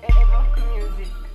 É, é, é Evoque Music.